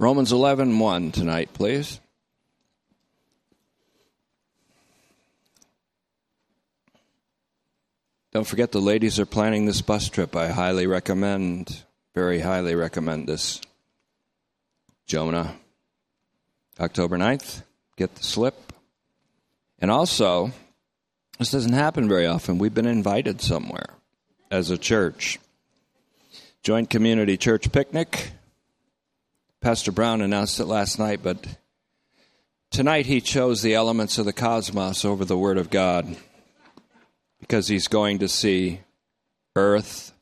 Romans 11 1 tonight, please. Don't forget the ladies are planning this bus trip. I highly recommend, very highly recommend this. Jonah, October 9th, get the slip. And also, this doesn't happen very often. We've been invited somewhere as a church. Joint Community Church Picnic. Pastor Brown announced it last night, but tonight he chose the elements of the cosmos over the Word of God because he's going to see earth,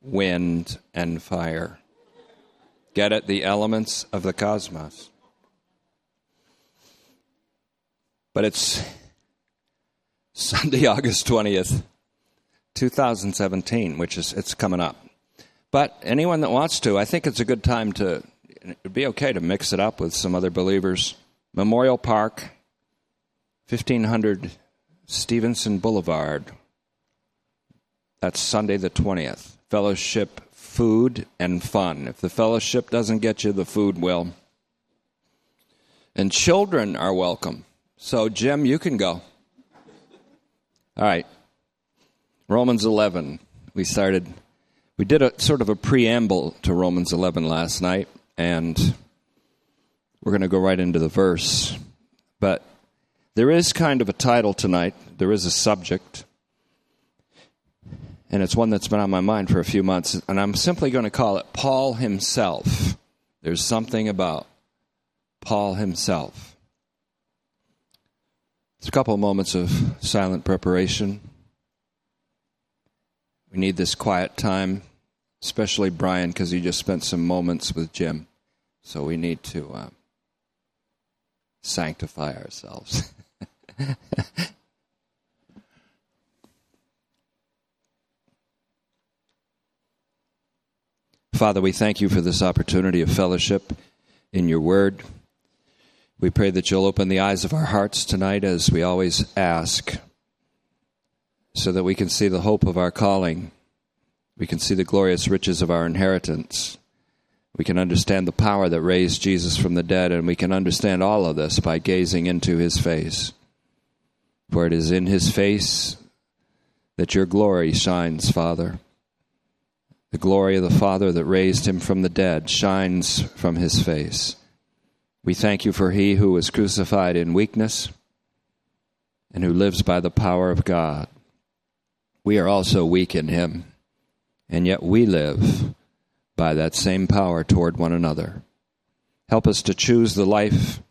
wind, and fire. Get it? The elements of the cosmos. But it's Sunday, August 20th, 2017, which is it's coming up. But anyone that wants to, I think it's a good time to it'd be okay to mix it up with some other believers. Memorial Park, 1500 Stevenson Boulevard. That's Sunday the 20th. Fellowship, food, and fun. If the fellowship doesn't get you, the food will. And children are welcome. So, Jim, you can go. All right. Romans 11. We started, we did a sort of a preamble to Romans 11 last night, and we're going to go right into the verse. But there is kind of a title tonight, there is a subject and it's one that's been on my mind for a few months, and I'm simply going to call it Paul himself. There's something about Paul himself. It's a couple of moments of silent preparation. We need this quiet time, especially Brian, because he just spent some moments with Jim. So we need to uh, sanctify ourselves. Father, we thank you for this opportunity of fellowship in your word. We pray that you'll open the eyes of our hearts tonight as we always ask, so that we can see the hope of our calling. We can see the glorious riches of our inheritance. We can understand the power that raised Jesus from the dead, and we can understand all of this by gazing into his face. For it is in his face that your glory shines, Father. The glory of the Father that raised him from the dead shines from his face. We thank you for he who was crucified in weakness and who lives by the power of God. We are also weak in him, and yet we live by that same power toward one another. Help us to choose the life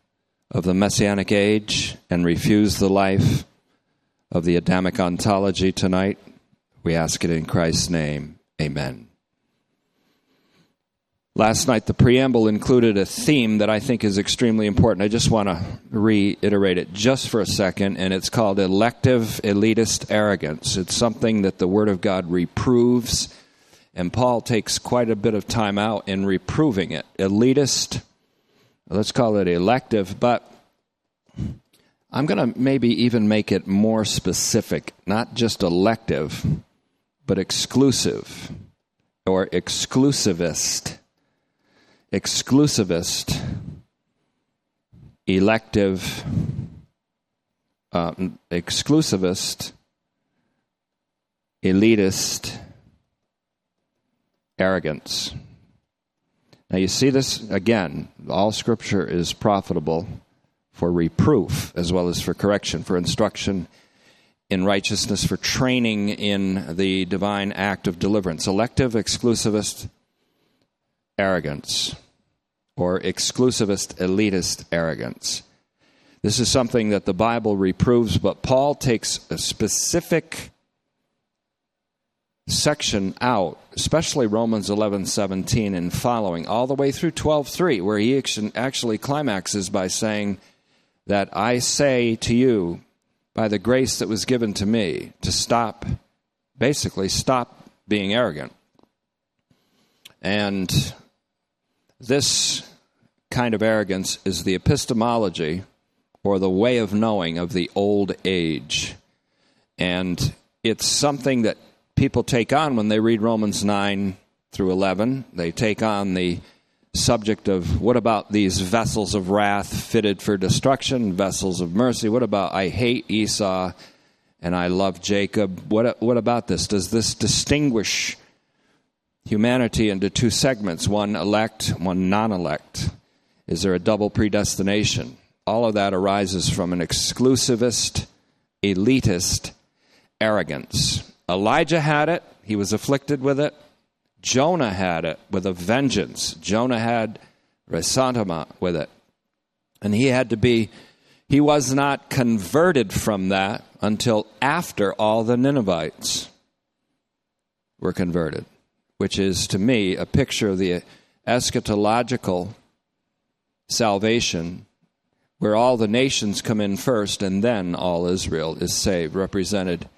of the Messianic age and refuse the life of the Adamic ontology tonight. We ask it in Christ's name. Amen. Last night, the preamble included a theme that I think is extremely important. I just want to reiterate it just for a second, and it's called elective elitist arrogance. It's something that the Word of God reproves, and Paul takes quite a bit of time out in reproving it. Elitist, let's call it elective, but I'm going to maybe even make it more specific, not just elective, but exclusive or exclusivist exclusivist, elective, uh, exclusivist, elitist arrogance. Now, you see this again. All scripture is profitable for reproof as well as for correction, for instruction in righteousness, for training in the divine act of deliverance. Elective, exclusivist, arrogance or exclusivist, elitist arrogance. This is something that the Bible reproves, but Paul takes a specific section out, especially Romans 11 17 and following, all the way through 12 3, where he actually climaxes by saying, That I say to you, by the grace that was given to me, to stop, basically, stop being arrogant. And this kind of arrogance is the epistemology or the way of knowing of the old age. And it's something that people take on when they read Romans 9 through 11. They take on the subject of what about these vessels of wrath fitted for destruction, vessels of mercy? What about I hate Esau and I love Jacob? What, what about this? Does this distinguish humanity into two segments, one elect, one non elect? Is there a double predestination? All of that arises from an exclusivist, elitist arrogance. Elijah had it, he was afflicted with it. Jonah had it with a vengeance. Jonah had resentment with it. And he had to be, he was not converted from that until after all the Ninevites were converted, which is to me a picture of the eschatological salvation where all the nations come in first and then all Israel is saved, represented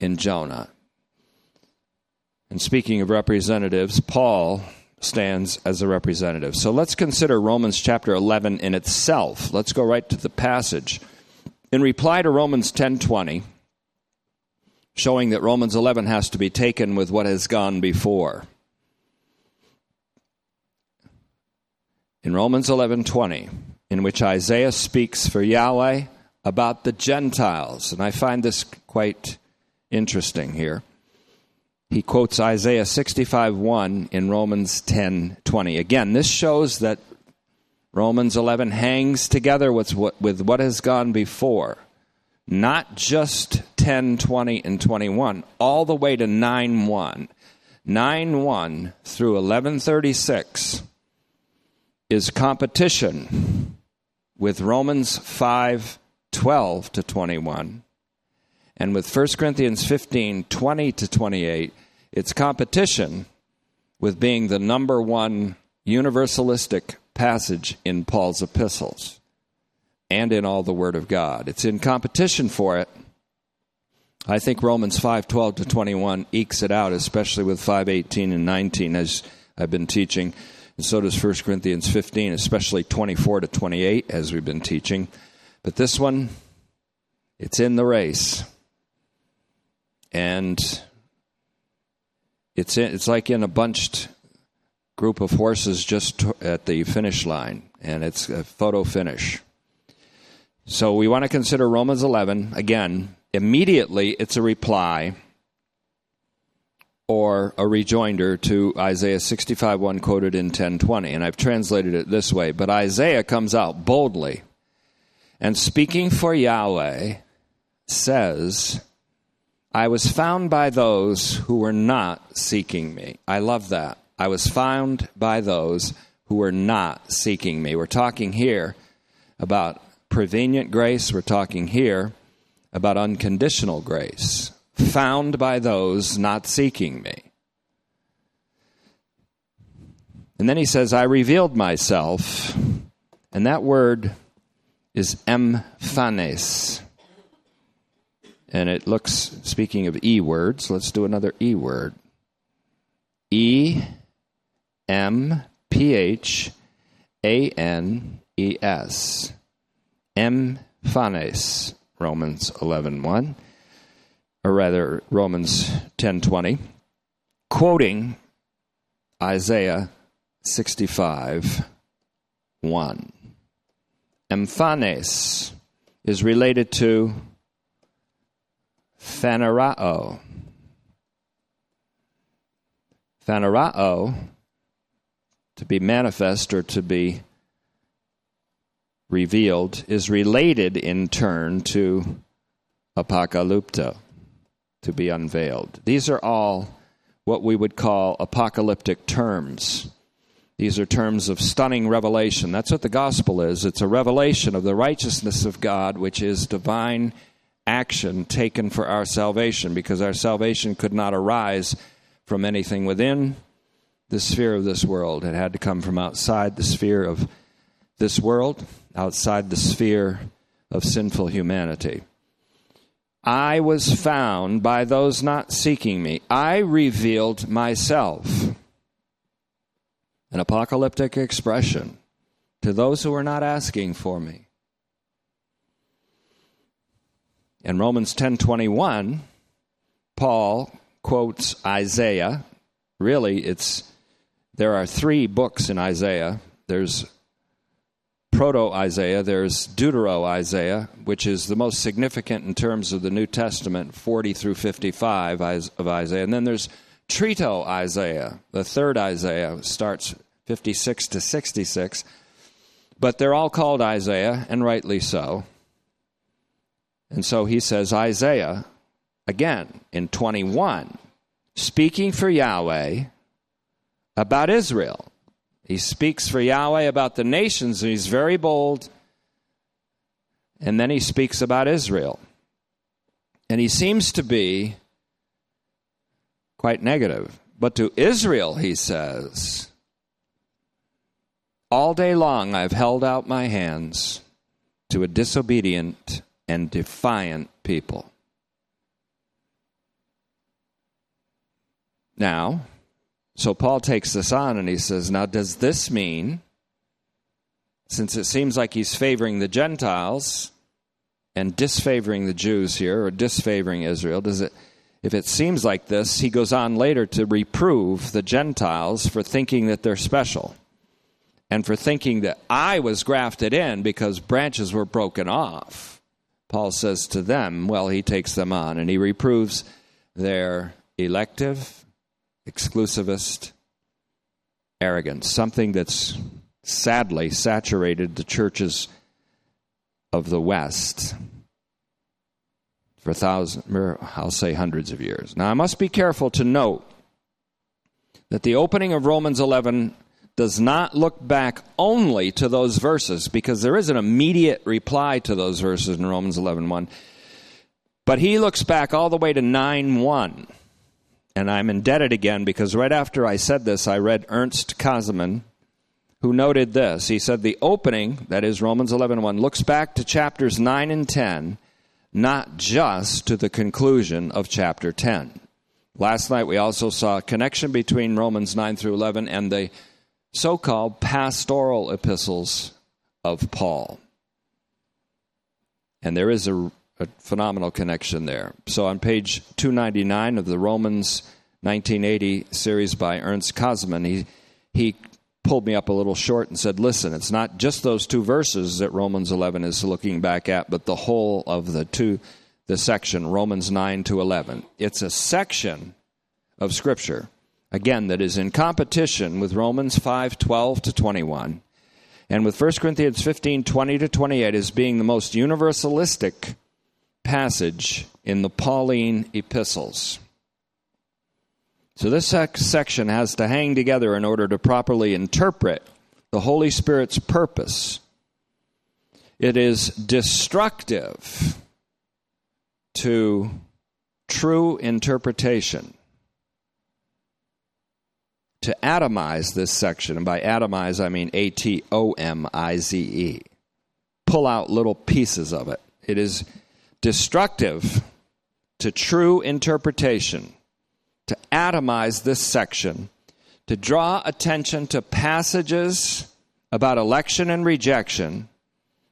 in Jonah. And speaking of representatives, Paul stands as a representative. So let's consider Romans chapter 11 in itself. Let's go right to the passage. In reply to Romans 10:20, showing that Romans 11 has to be taken with what has gone before. In Romans 11:20, in which Isaiah speaks for Yahweh about the Gentiles, and I find this quite interesting here he quotes Isaiah 65 1 in Romans 10 20. Again, this shows that Romans 11 hangs together with what, with what has gone before. Not just 10, 20, and 21, all the way to 9 1. 9 1 through 1136 is competition with Romans 5 12 to 21 and with 1 Corinthians 15 20 to 28, it's competition with being the number one universalistic passage in Paul's epistles and in all the Word of God. It's in competition for it. I think Romans 5:12 to 21 ekes it out, especially with 5:18 and 19 as I've been teaching. And so does 1 Corinthians 15, especially 24 to 28 as we've been teaching. But this one, it's in the race. And it's in, it's like in a bunched group of horses just at the finish line, and it's a photo finish. So we want to consider Romans 11 again. Immediately, it's a reply or a rejoinder to Isaiah 65 1 quoted in 1020. And I've translated it this way. But Isaiah comes out boldly and speaking for Yahweh says, I was found by those who were not seeking me. I love that. I was found by those who were not seeking me. We're talking here about prevenient grace, we're talking here about unconditional grace. Found by those not seeking me. And then he says, I revealed myself, and that word is emphanes. And it looks, speaking of E words, let's do another E word. E M P H A N E S. M phanes, Romans 11 1, or rather Romans 10 20, quoting Isaiah 65 1. Emphanes is related to phanerao. Phanerao, to be manifest or to be revealed, is related in turn to apocalypto, to be unveiled. These are all what we would call apocalyptic terms. These are terms of stunning revelation. That's what the gospel is. It's a revelation of the righteousness of God, which is divine action taken for our salvation because our salvation could not arise from anything within the sphere of this world. It had to come from outside the sphere of this world, outside the sphere of sinful humanity. I was found by those not seeking me. I revealed myself. An apocalyptic expression to those who were not asking for me. In Romans 10:21, Paul quotes Isaiah. Really, it's there are three books in Isaiah. There's Proto Isaiah, there's Deutero Isaiah, which is the most significant in terms of the New Testament, 40 through 55 of Isaiah. And then there's Trito Isaiah, the third Isaiah, starts 56 to 66. But they're all called Isaiah, and rightly so. And so he says, Isaiah, again in 21, speaking for Yahweh about Israel. He speaks for Yahweh about the nations, and he's very bold. And then he speaks about Israel. And he seems to be quite negative. But to Israel, he says, All day long I've held out my hands to a disobedient and defiant people. Now, so Paul takes this on and he says, Now, does this mean, since it seems like he's favoring the Gentiles and disfavoring the Jews here, or disfavoring Israel, does it, if it seems like this, he goes on later to reprove the Gentiles for thinking that they're special and for thinking that I was grafted in because branches were broken off. Paul says to them, well, he takes them on and he reproves their elective exclusivist arrogance, something that's sadly saturated the churches of the West for thousands, I'll say hundreds of years. Now, I must be careful to note that the opening of Romans 11 does not look back only to those verses because there is an immediate reply to those verses in Romans 11:1. But he looks back all the way to 9:1 and I'm indebted again because right after I said this, I read Ernst Käsemann, who noted this. He said the opening, that is Romans 11:1, looks back to chapters 9 and 10, not just to the conclusion of chapter 10. Last night we also saw a connection between Romans 9 through 11 and the so-called pastoral epistles of Paul. And there is a a phenomenal connection there. So on page 299 of the Romans 1980 series by Ernst Käsemann, he, he pulled me up a little short and said, listen, it's not just those two verses that Romans 11 is looking back at, but the whole of the two, the section, Romans 9 to 11. It's a section of Scripture, again, that is in competition with Romans 5 12 to 21, and with 1 Corinthians 15 20 to 28 as being the most universalistic passage in the Pauline epistles. So, this section has to hang together in order to properly interpret the Holy Spirit's purpose. It is destructive to true interpretation. To atomize this section, and by atomize I mean A T O M I Z E, pull out little pieces of it. It is destructive to true interpretation, to atomize this section, to draw attention to passages about election and rejection,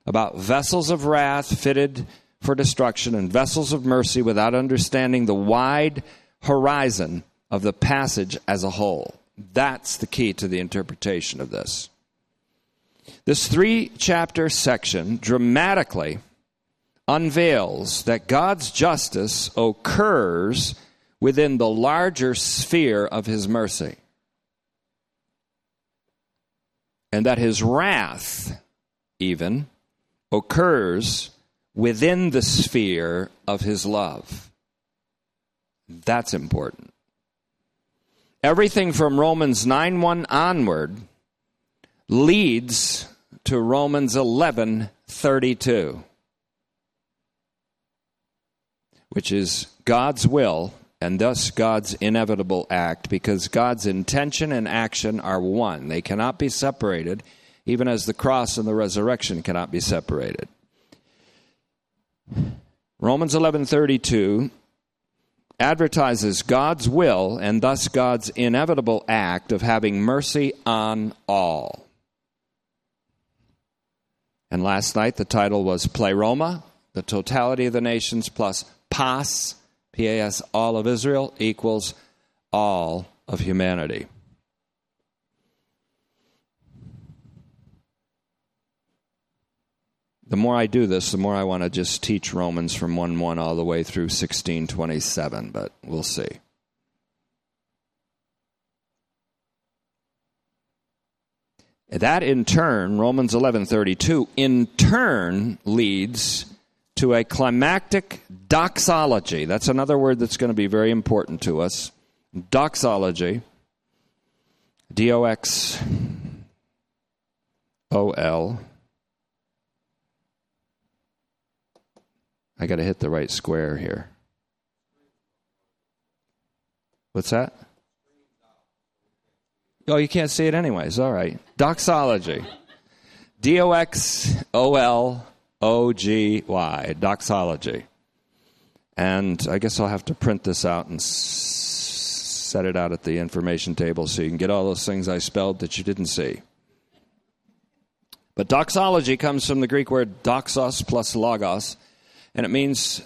about vessels of wrath fitted for destruction and vessels of mercy without understanding the wide horizon of the passage as a whole. That's the key to the interpretation of this. This three chapter section dramatically unveils that God's justice occurs within the larger sphere of his mercy. And that his wrath, even, occurs within the sphere of his love. That's important. Everything from Romans 9 1 onward leads to Romans eleven thirty two. which is God's will and thus God's inevitable act, because God's intention and action are one. They cannot be separated, even as the cross and the resurrection cannot be separated. Romans 11:32 advertises God's will and thus God's inevitable act of having mercy on all. And last night the title was Pleroma, the totality of the nations plus pas, P A S, all of Israel equals all of humanity. More I do this, the more I want to just teach Romans from 1 1 all the way through 1627, but we'll see. That in turn, Romans 11:32, in turn leads to a climactic doxology. That's another word that's going to be very important to us. Doxology. D O X O L. I got to hit the right square here. What's that? Oh, you can't see it anyways. All right. Doxology. D O X O L O G Y. Doxology. And I guess I'll have to print this out and set it out at the information table so you can get all those things I spelled that you didn't see. But doxology comes from the Greek word doxos plus logos, and it means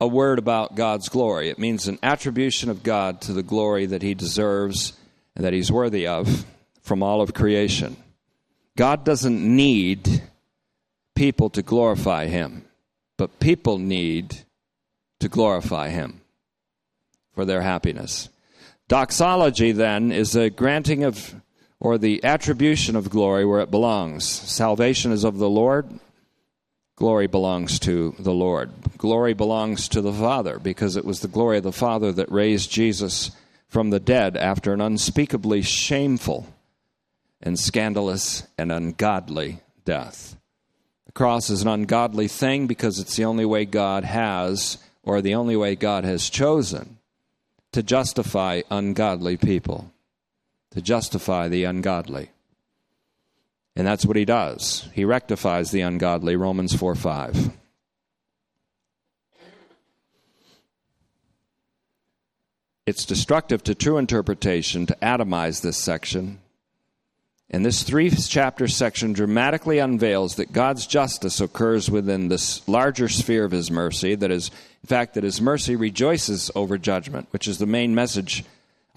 a word about God's glory. It means an attribution of God to the glory that he deserves and that he's worthy of from all of creation. God doesn't need people to glorify him, but people need to glorify him for their happiness. Doxology, then, is the granting of or the attribution of glory where it belongs. Salvation is of the Lord. Glory belongs to the Lord. Glory belongs to the Father because it was the glory of the Father that raised Jesus from the dead after an unspeakably shameful and scandalous and ungodly death. The cross is an ungodly thing because it's the only way God has, or the only way God has chosen, to justify ungodly people, to justify the ungodly. And that's what he does. He rectifies the ungodly, Romans 4 5. It's destructive to true interpretation to atomize this section. And this three chapter section dramatically unveils that God's justice occurs within this larger sphere of His mercy. That is, in fact, that His mercy rejoices over judgment, which is the main message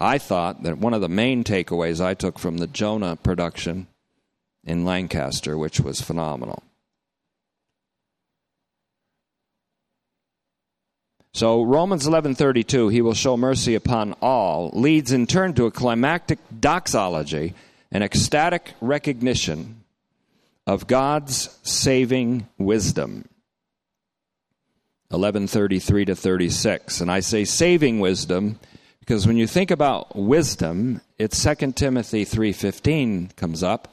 I thought that one of the main takeaways I took from the Jonah production in Lancaster, which was phenomenal. So Romans 11:32, he will show mercy upon all, leads in turn to a climactic doxology, an ecstatic recognition of God's saving wisdom. 1133 to 36. And I say saving wisdom because when you think about wisdom, it's 2 Timothy 3:15 comes up.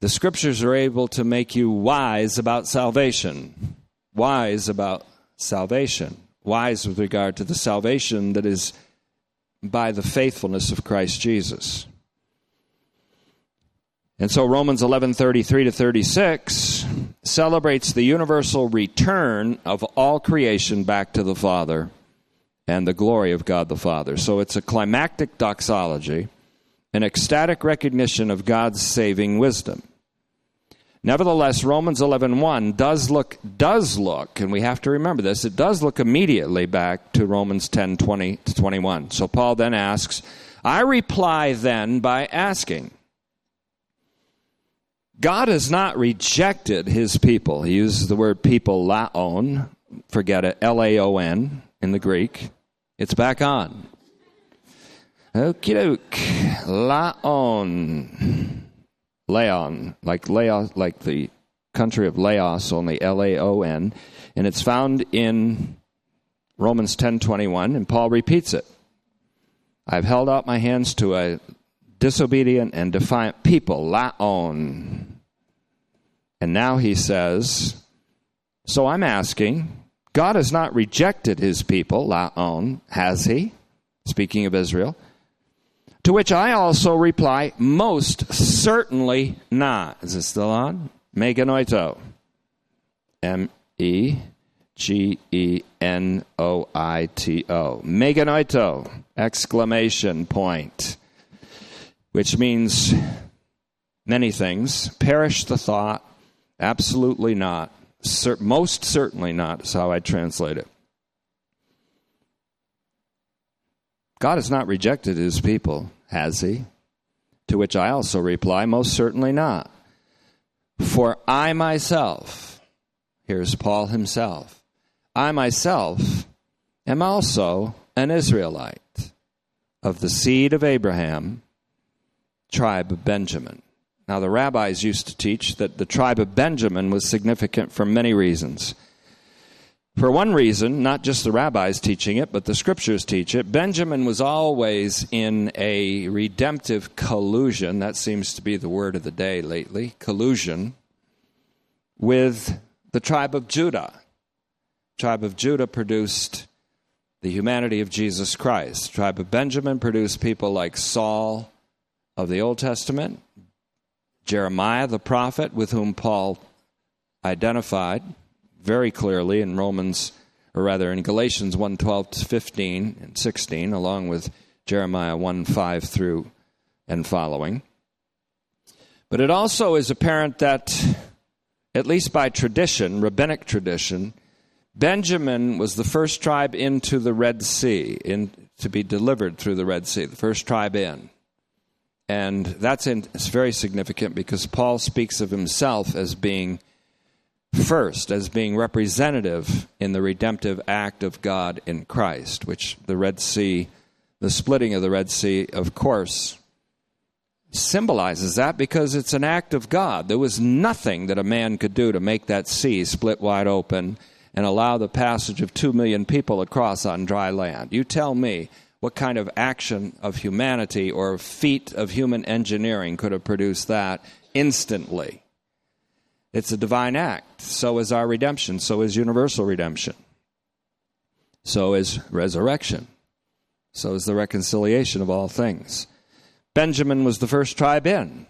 The scriptures are able to make you wise about salvation. Wise about salvation, wise with regard to the salvation that is by the faithfulness of Christ Jesus. And so Romans 11:33 to 36 celebrates the universal return of all creation back to the Father and the glory of God the Father. So it's a climactic doxology, an ecstatic recognition of God's saving wisdom. Nevertheless, Romans 11:1 does look does look, and we have to remember this, it does look immediately back to Romans 10:20 to 21. So Paul then asks, I reply then by asking, God has not rejected his people. He uses the word people laon, forget it, L A O N in the Greek. It's back on. Okie doke. Laon. Laon, like Laos, like the country of Laos, only L A O N, and it's found in Romans ten twenty one, and Paul repeats it. I've held out my hands to a disobedient and defiant people, laon. And now he says, so I'm asking, God has not rejected his people, laon, has he? Speaking of Israel. To which I also reply, most certainly not. Is it still on? Megenoito. M E G E N O I T O. Megenoito! Exclamation point. Which means many things. Perish the thought. Absolutely not. most certainly not is how I translate it. God has not rejected his people. Has he? To which I also reply, Most certainly not. For I myself, here's Paul himself, I myself am also an Israelite of the seed of Abraham, tribe of Benjamin. Now, the rabbis used to teach that the tribe of Benjamin was significant for many reasons. For one reason, not just the rabbis teaching it, but the scriptures teach it, Benjamin was always in a redemptive collusion. That seems to be the word of the day lately collusion with the tribe of Judah. The tribe of Judah produced the humanity of Jesus Christ. The tribe of Benjamin produced people like Saul of the Old Testament, Jeremiah the prophet, with whom Paul identified very clearly in Romans, or rather in Galatians 1 12 to 15 and 16, along with Jeremiah 1 5 through and following. But it also is apparent that, at least by tradition, rabbinic tradition, Benjamin was the first tribe into the Red Sea, in, to be delivered through the Red Sea, the first tribe in. And that's in, very significant because Paul speaks of himself as being first as being representative in the redemptive act of God in Christ, which the Red Sea, the splitting of the Red Sea, of course, symbolizes that because it's an act of God. There was nothing that a man could do to make that sea split wide open and allow the passage of two million people across on dry land. You tell me what kind of action of humanity or feat of human engineering could have produced that instantly. It's a divine act. So is our redemption. So is universal redemption. So is resurrection. So is the reconciliation of all things. Benjamin was the first tribe in.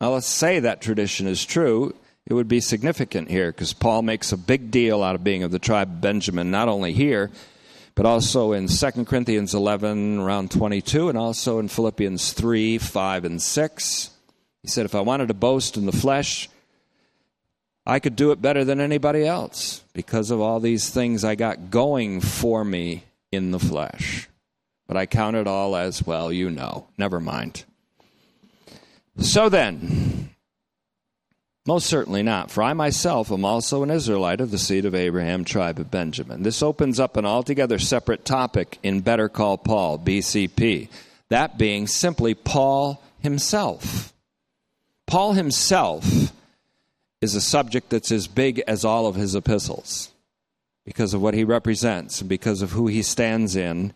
Now, let's say that tradition is true. It would be significant here because Paul makes a big deal out of being of the tribe of Benjamin, not only here, but also in 2 Corinthians 11, around 22, and also in Philippians 3, 5, and 6. He said, If I wanted to boast in the flesh, I could do it better than anybody else because of all these things I got going for me in the flesh. But I count it all as, well, you know, never mind. So then, most certainly not, for I myself am also an Israelite of the seed of Abraham, tribe of Benjamin. This opens up an altogether separate topic in Better Call Paul, BCP, that being simply Paul himself. Paul himself is a subject that's as big as all of his epistles because of what he represents and because of who he stands in.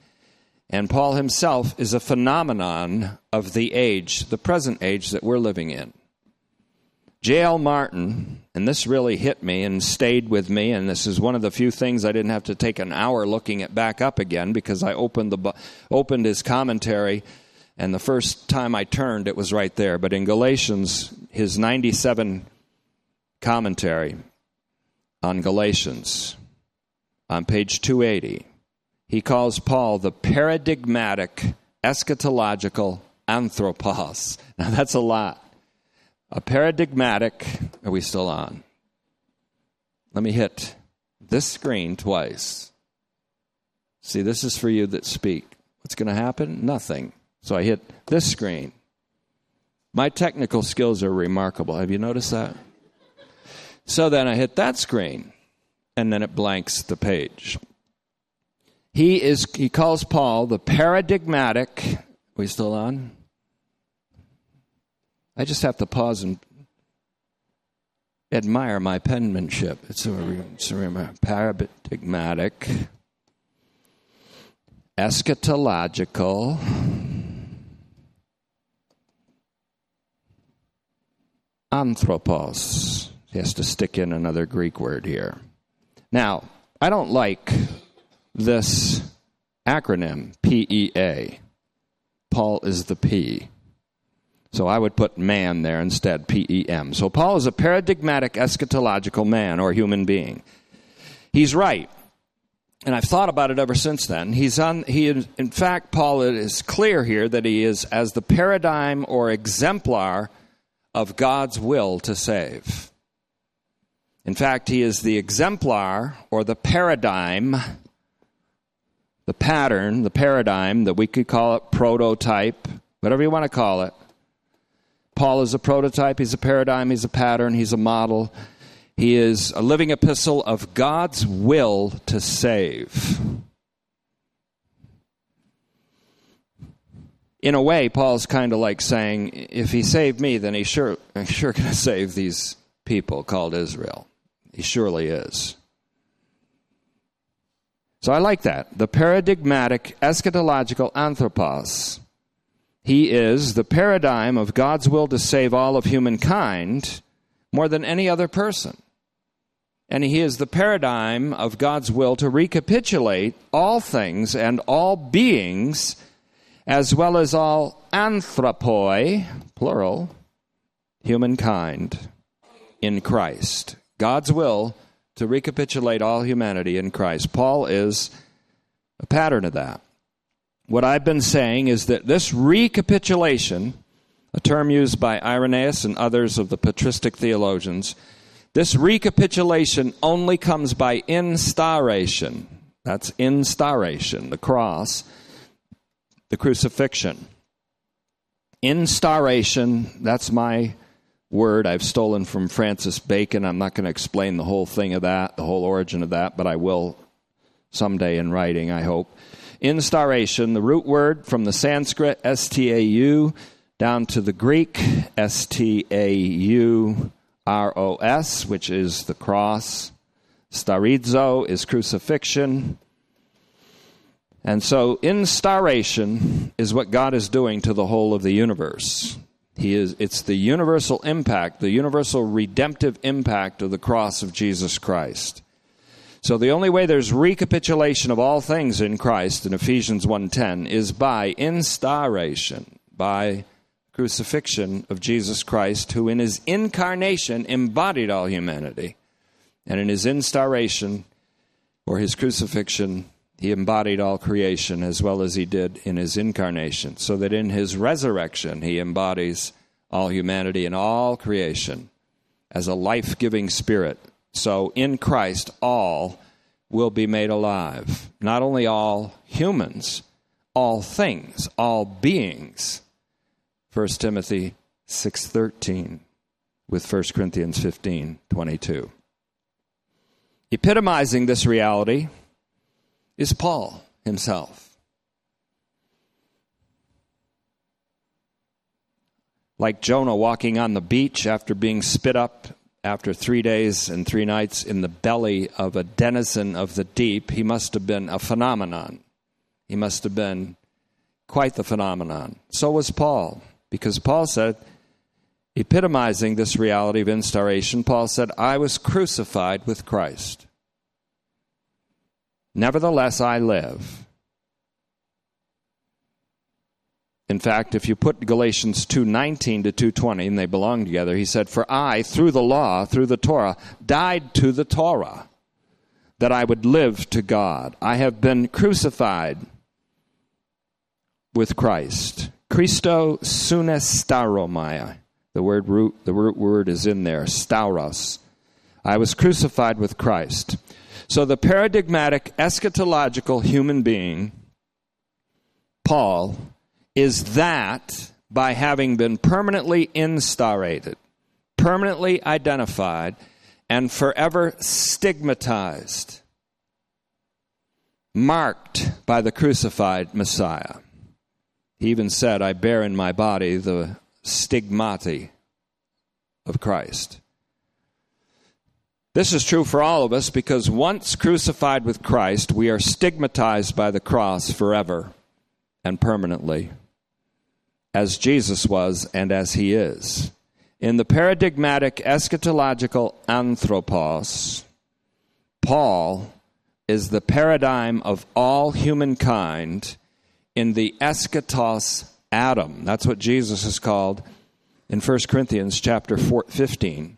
And Paul himself is a phenomenon of the age, the present age that we're living in. J.L. Martyn, and this really hit me and stayed with me, and this is one of the few things I didn't have to take an hour looking it back up again because I opened the opened his commentary, and the first time I turned, it was right there. But in Galatians, his 97 commentary on Galatians on page 280. He calls Paul the paradigmatic eschatological anthropos. Now that's a lot. A paradigmatic, are we still on? Let me hit this screen twice. See, this is for you that speak. What's going to happen? Nothing. So I hit this screen. My technical skills are remarkable. Have you noticed that? So then I hit that screen, and then it blanks the page. He is he calls Paul the paradigmatic. We still on? I just have to pause and admire my penmanship. It's a, it's a paradigmatic, eschatological, anthropos. He has to stick in another Greek word here. Now, I don't like this acronym, PEA. Paul is the P. So I would put man there instead, P E M. So Paul is a paradigmatic eschatological man or human being. He's right. And I've thought about it ever since then. He's on he in fact Paul it is clear here that he is as the paradigm or exemplar of God's will to save. In fact, he is the exemplar or the paradigm, the pattern, the paradigm that we could call it prototype, whatever you want to call it. Paul is a prototype, he's a paradigm, he's a pattern, he's a model. He is a living epistle of God's will to save. In a way, Paul's kind of like saying, if he saved me, then he's sure, sure going to save these people called Israel. He surely is. So I like that. The paradigmatic eschatological anthropos. He is the paradigm of God's will to save all of humankind more than any other person. And he is the paradigm of God's will to recapitulate all things and all beings, as well as all anthropoi, plural, humankind, in Christ. God's will to recapitulate all humanity in Christ. Paul is a pattern of that. What I've been saying is that this recapitulation, a term used by Irenaeus and others of the patristic theologians, this recapitulation only comes by instauration. That's instauration, the cross, the crucifixion. Instauration, that's my word I've stolen from Francis Bacon. I'm not going to explain the whole thing of that, the whole origin of that, but I will someday in writing, I hope. Instauration, the root word from the Sanskrit, S T A U, down to the Greek, S T A U R O S, which is the cross. Starizo is crucifixion. And so, instauration is what God is doing to the whole of the universe. He is, it's the universal impact, the universal redemptive impact of the cross of Jesus Christ. So the only way there's recapitulation of all things in Christ in Ephesians 1:10 is by instauration, by crucifixion of Jesus Christ, who in his incarnation embodied all humanity. And in his instauration, or his crucifixion, he embodied all creation as well as he did in his incarnation, so that in his resurrection, he embodies all humanity and all creation as a life giving spirit. So in Christ, all will be made alive. Not only all humans, all things, all beings 1 Timothy 6:13 with 1 Corinthians 15:22. Epitomizing this reality is Paul himself. Like Jonah walking on the beach after being spit up after three days and three nights in the belly of a denizen of the deep, he must have been a phenomenon. He must have been quite the phenomenon. So was Paul. Because Paul said, epitomizing this reality of instauration, Paul said, I was crucified with Christ. Nevertheless, I live. In fact, if you put Galatians 2:19 to 2:20 and they belong together, he said, "For I through the law, through the Torah, died to the Torah, that I would live to God. I have been crucified with Christ. Christo sunestauromai. The word root, the root word is in there, stauros. I was crucified with Christ. So the paradigmatic eschatological human being, Paul, is that by having been permanently instaurated, permanently identified, and forever stigmatized, marked by the crucified Messiah. He even said, I bear in my body the stigmata of Christ. This is true for all of us because once crucified with Christ, we are stigmatized by the cross forever and permanently, as Jesus was and as he is. In the paradigmatic eschatological anthropos, Paul is the paradigm of all humankind in the eschatos Adam. That's what Jesus is called in 1 Corinthians chapter 15.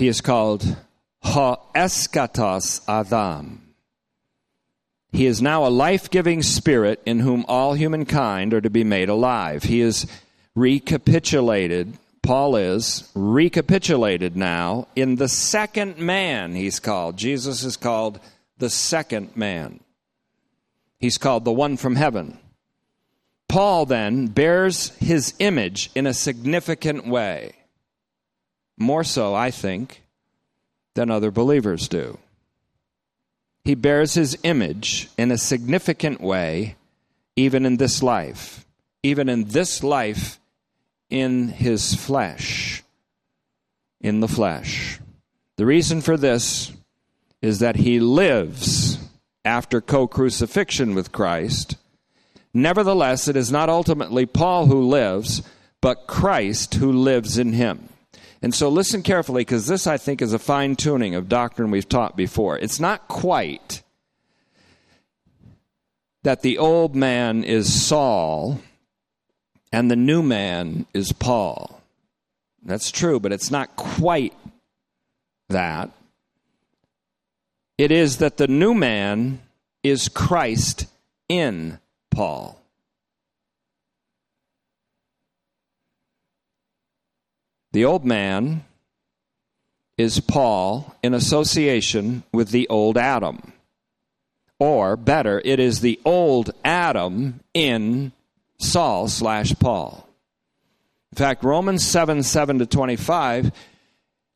He is called ha eschatos Adam. He is now a life giving spirit in whom all humankind are to be made alive. He is recapitulated, Paul is recapitulated now in the second man, he's called. Jesus is called the second man. He's called the one from heaven. Paul then bears his image in a significant way. More so, I think, than other believers do. He bears his image in a significant way, even in this life, even in this life in his flesh. In the flesh. The reason for this is that he lives after co crucifixion with Christ Nevertheless, it is not ultimately Paul who lives, but Christ who lives in him. And so listen carefully because this, I think, is a fine tuning of doctrine we've taught before. It's not quite that the old man is Saul and the new man is Paul. That's true, but it's not quite that. It is that the new man is Christ in Paul. The old man is Paul in association with the old Adam. Or better, it is the old Adam in Saul slash Paul. In fact, Romans 7 7 to 25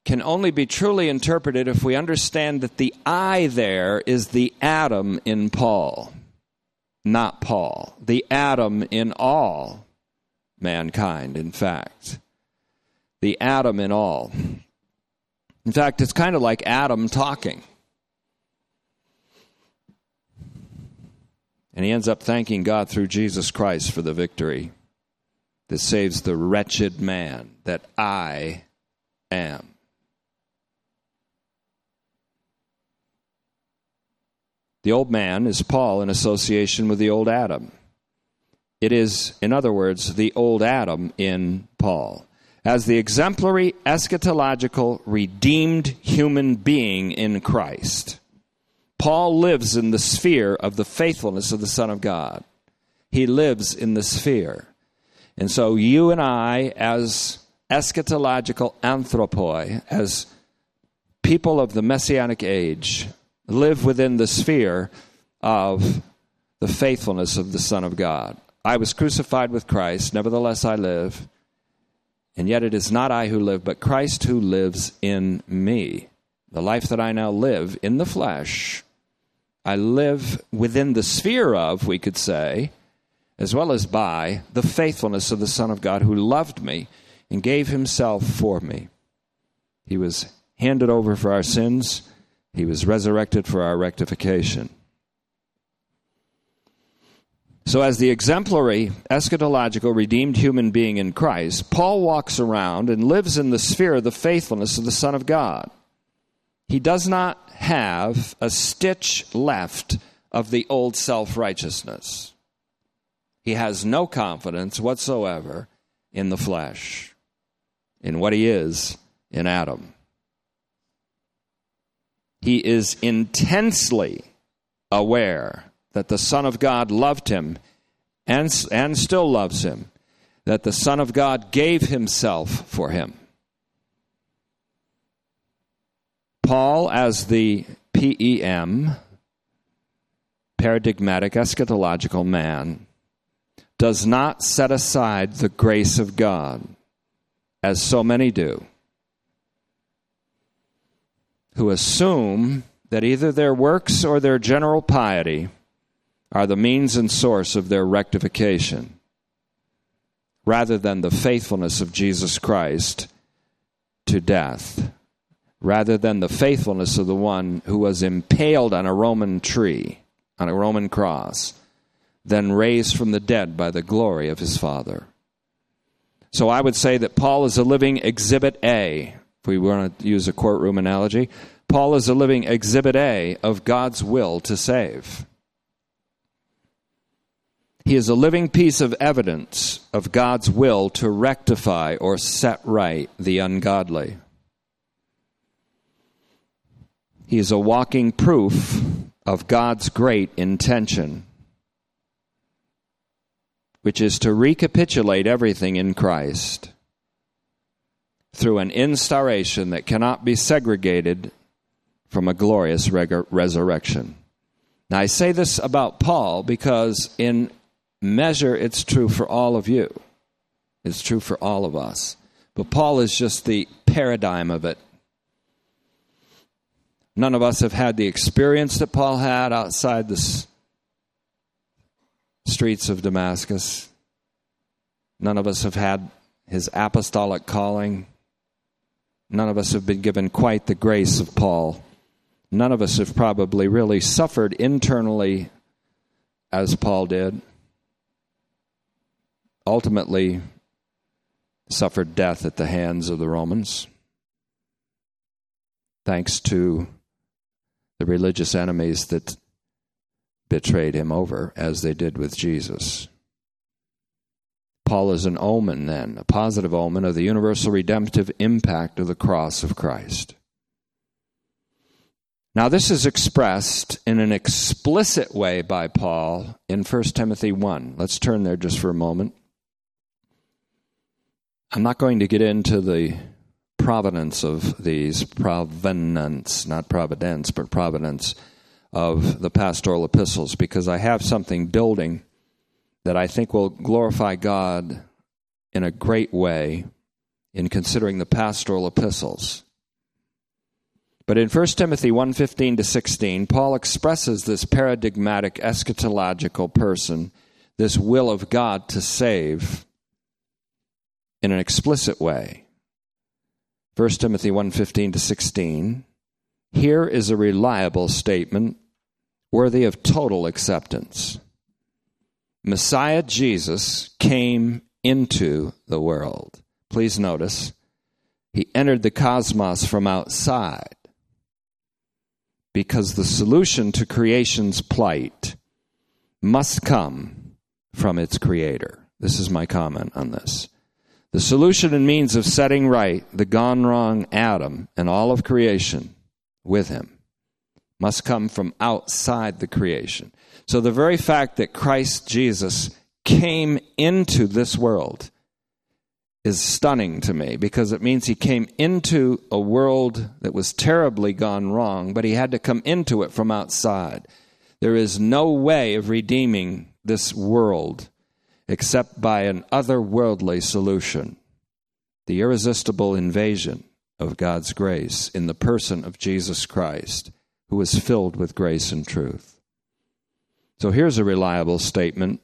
can only be truly interpreted if we understand that the I there is the Adam in Paul not Paul, the Adam in all mankind, in fact. The Adam in all. In fact, it's kind of like Adam talking. And he ends up thanking God through Jesus Christ for the victory that saves the wretched man that I am. The old man is Paul in association with the old Adam. It is, in other words, the old Adam in Paul. As the exemplary, eschatological, redeemed human being in Christ, Paul lives in the sphere of the faithfulness of the Son of God. He lives in the sphere. And so you and I, as eschatological anthropoi, as people of the messianic age, live within the sphere of the faithfulness of the Son of God. I was crucified with Christ, nevertheless I live. And yet it is not I who live, but Christ who lives in me. The life that I now live in the flesh, I live within the sphere of, we could say, as well as by the faithfulness of the Son of God who loved me and gave himself for me. He was handed over for our sins he was resurrected for our rectification. So, as the exemplary, eschatological, redeemed human being in Christ, Paul walks around and lives in the sphere of the faithfulness of the Son of God. He does not have a stitch left of the old self righteousness. He has no confidence whatsoever in the flesh, in what he is in Adam. He is intensely aware that the Son of God loved him and, and still loves him, that the Son of God gave himself for him. Paul, as the PEM, paradigmatic eschatological man, does not set aside the grace of God, as so many do who assume that either their works or their general piety are the means and source of their rectification, rather than the faithfulness of Jesus Christ to death, rather than the faithfulness of the one who was impaled on a Roman tree, on a Roman cross, then raised from the dead by the glory of his Father. So I would say that Paul is a living exhibit A if we want to use a courtroom analogy, Paul is a living exhibit A of God's will to save. He is a living piece of evidence of God's will to rectify or set right the ungodly. He is a walking proof of God's great intention, which is to recapitulate everything in Christ through an instauration that cannot be segregated from a glorious resurrection. Now, I say this about Paul because in measure, it's true for all of you. It's true for all of us. But Paul is just the paradigm of it. None of us have had the experience that Paul had outside the streets of Damascus. None of us have had his apostolic calling. None of us have been given quite the grace of Paul. None of us have probably really suffered internally as Paul did. Ultimately, suffered death at the hands of the Romans, thanks to the religious enemies that betrayed him over, as they did with Jesus. Paul is an omen, then, a positive omen of the universal redemptive impact of the cross of Christ. Now, this is expressed in an explicit way by Paul in 1 Timothy 1. Let's turn there just for a moment. I'm not going to get into the provenance of these, provenance, not providence, but provenance of the pastoral epistles, because I have something building that I think will glorify God in a great way in considering the pastoral epistles. But in 1 Timothy 1:15 to 16, Paul expresses this paradigmatic eschatological person, this will of God to save in an explicit way. 1 Timothy 1:15 to 16. Here is a reliable statement worthy of total acceptance. Messiah Jesus came into the world. Please notice, he entered the cosmos from outside because the solution to creation's plight must come from its creator. This is my comment on this. The solution and means of setting right the gone wrong Adam and all of creation with him must come from outside the creation. So the very fact that Christ Jesus came into this world is stunning to me because it means he came into a world that was terribly gone wrong, but he had to come into it from outside. There is no way of redeeming this world except by an otherworldly solution the irresistible invasion of God's grace in the person of Jesus Christ, who is filled with grace and truth. So here's a reliable statement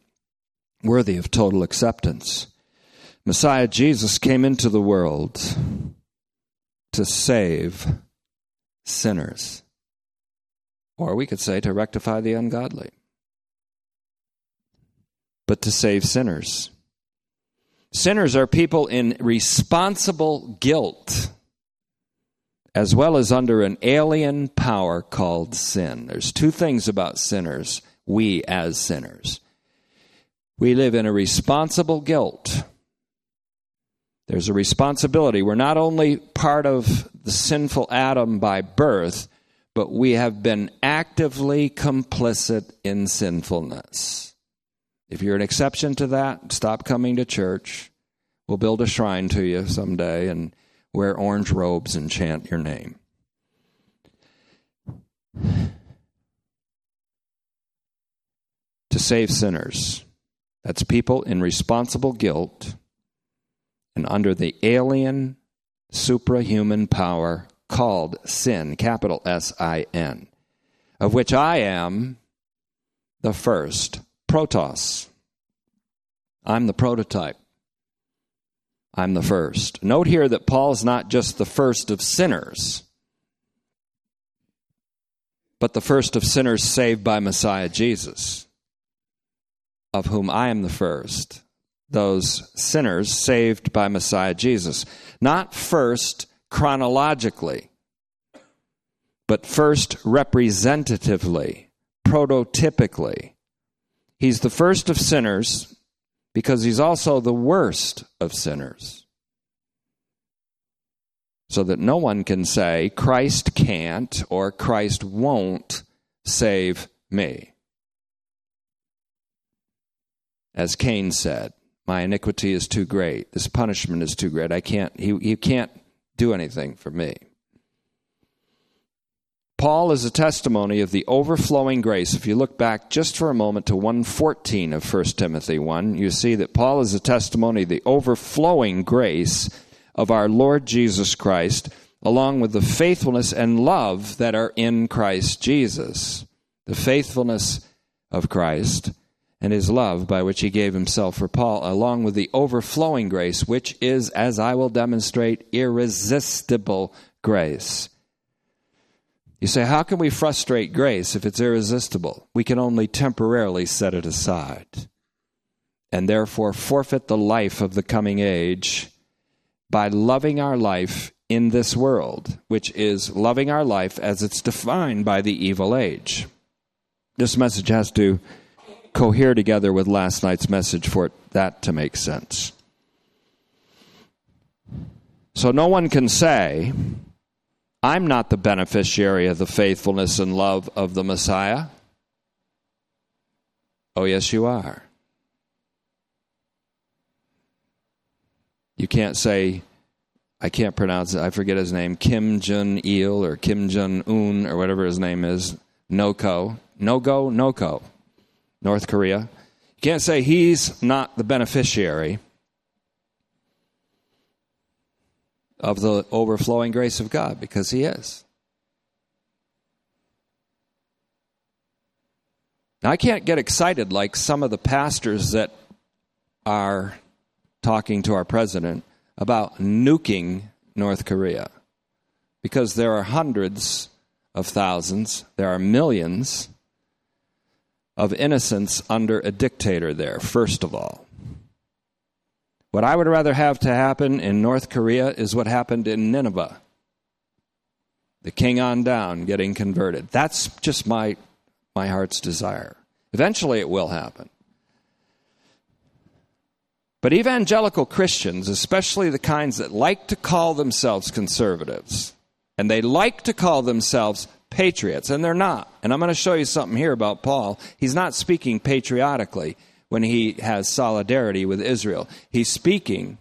worthy of total acceptance. Messiah Jesus came into the world to save sinners, or we could say to rectify the ungodly but to save sinners. Sinners are people in responsible guilt, as well as under an alien power called sin. There's two things about sinners, we as sinners. We live in a responsible guilt. There's a responsibility. We're not only part of the sinful Adam by birth, but we have been actively complicit in sinfulness. If you're an exception to that, stop coming to church. We'll build a shrine to you someday and wear orange robes and chant your name. To save sinners. That's people in responsible guilt and under the alien suprahuman power called sin, capital S I N, of which I am the first protos. I'm the prototype. I'm the first. Note here that Paul is not just the first of sinners, but the first of sinners saved by Messiah Jesus, of whom I am the first. Those sinners saved by Messiah Jesus. Not first chronologically, but first representatively, prototypically. He's the first of sinners because he's also the worst of sinners. So that no one can say, Christ can't or Christ won't save me. As Cain said, my iniquity is too great. This punishment is too great. I can't, he, he can't do anything for me. Paul is a testimony of the overflowing grace. If you look back just for a moment to 114 of 1 Timothy 1, you see that Paul is a testimony of the overflowing grace of our Lord Jesus Christ, along with the faithfulness and love that are in Christ Jesus. The faithfulness of Christ and his love by which he gave himself for Paul, along with the overflowing grace, which is, as I will demonstrate, irresistible grace. You say, how can we frustrate grace if it's irresistible? We can only temporarily set it aside and therefore forfeit the life of the coming age by loving our life in this world, which is loving our life as it's defined by the evil age. This message has to cohere together with last night's message for that to make sense. So no one can say, I'm not the beneficiary of the faithfulness and love of the Messiah. Oh, yes, you are. You can't say, I can't pronounce it, I forget his name, Kim Jun Il or Kim Jun Un or whatever his name is, NOCO, no go, NOCO, North Korea. You can't say he's not the beneficiary of the overflowing grace of God because He is. Now, I can't get excited like some of the pastors that are talking to our president about nuking North Korea because there are hundreds of thousands, there are millions of innocents under a dictator there, first of all. What I would rather have to happen in North Korea is what happened in Nineveh. The king on down getting converted. That's just my, my heart's desire. Eventually it will happen. But evangelical Christians, especially the kinds that like to call themselves conservatives, and they like to call themselves patriots, and they're not. And I'm going to show you something here about Paul. He's not speaking patriotically when he has solidarity with Israel. He's speaking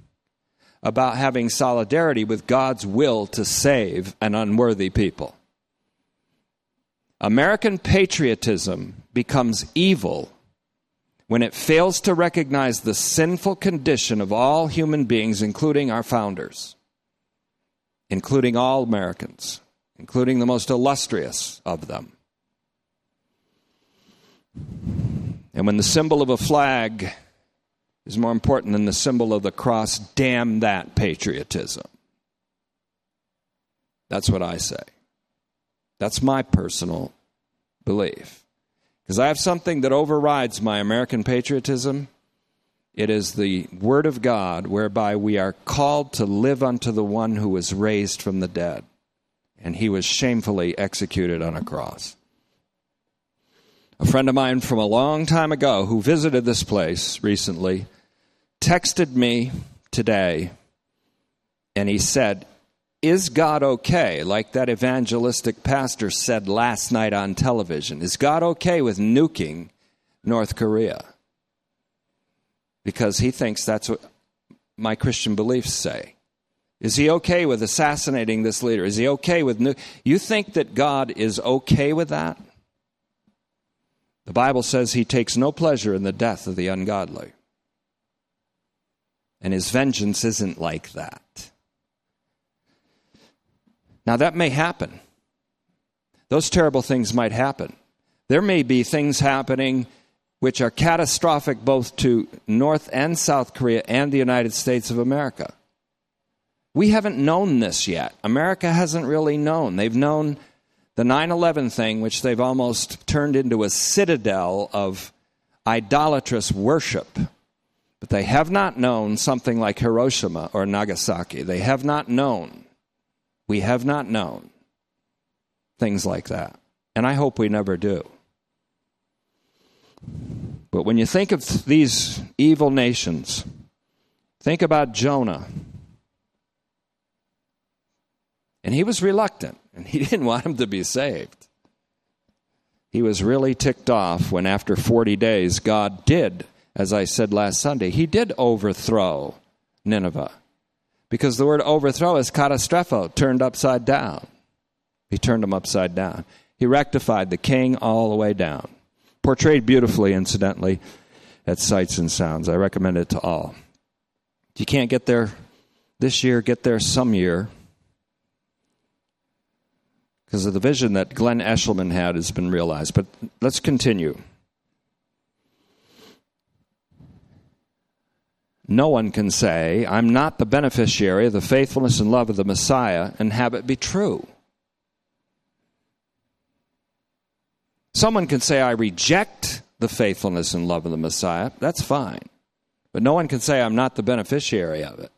about having solidarity with God's will to save an unworthy people. American patriotism becomes evil when it fails to recognize the sinful condition of all human beings, including our founders, including all Americans, including the most illustrious of them. And when the symbol of a flag is more important than the symbol of the cross, damn that patriotism. That's what I say. That's my personal belief. Because I have something that overrides my American patriotism. It is the Word of God whereby we are called to live unto the one who was raised from the dead, and he was shamefully executed on a cross. A friend of mine from a long time ago who visited this place recently texted me today and he said, Is God okay? Like that evangelistic pastor said last night on television. Is God okay with nuking North Korea? Because he thinks that's what my Christian beliefs say. Is he okay with assassinating this leader? Is he okay with nu- You think that God is okay with that? The Bible says he takes no pleasure in the death of the ungodly. And his vengeance isn't like that. Now, that may happen. Those terrible things might happen. There may be things happening which are catastrophic both to North and South Korea and the United States of America. We haven't known this yet. America hasn't really known. They've known the 9 11 thing, which they've almost turned into a citadel of idolatrous worship. But they have not known something like Hiroshima or Nagasaki. They have not known. We have not known things like that. And I hope we never do. But when you think of these evil nations, think about Jonah. And he was reluctant and he didn't want him to be saved. He was really ticked off when, after 40 days, God did, as I said last Sunday, he did overthrow Nineveh. Because the word overthrow is katastropho, turned upside down. He turned them upside down. He rectified the king all the way down. Portrayed beautifully, incidentally, at Sights and Sounds. I recommend it to all. If you can't get there this year, get there some year. Because of the vision that Glenn Eshelman had has been realized. But let's continue. No one can say, I'm not the beneficiary of the faithfulness and love of the Messiah and have it be true. Someone can say, I reject the faithfulness and love of the Messiah. That's fine. But no one can say, I'm not the beneficiary of it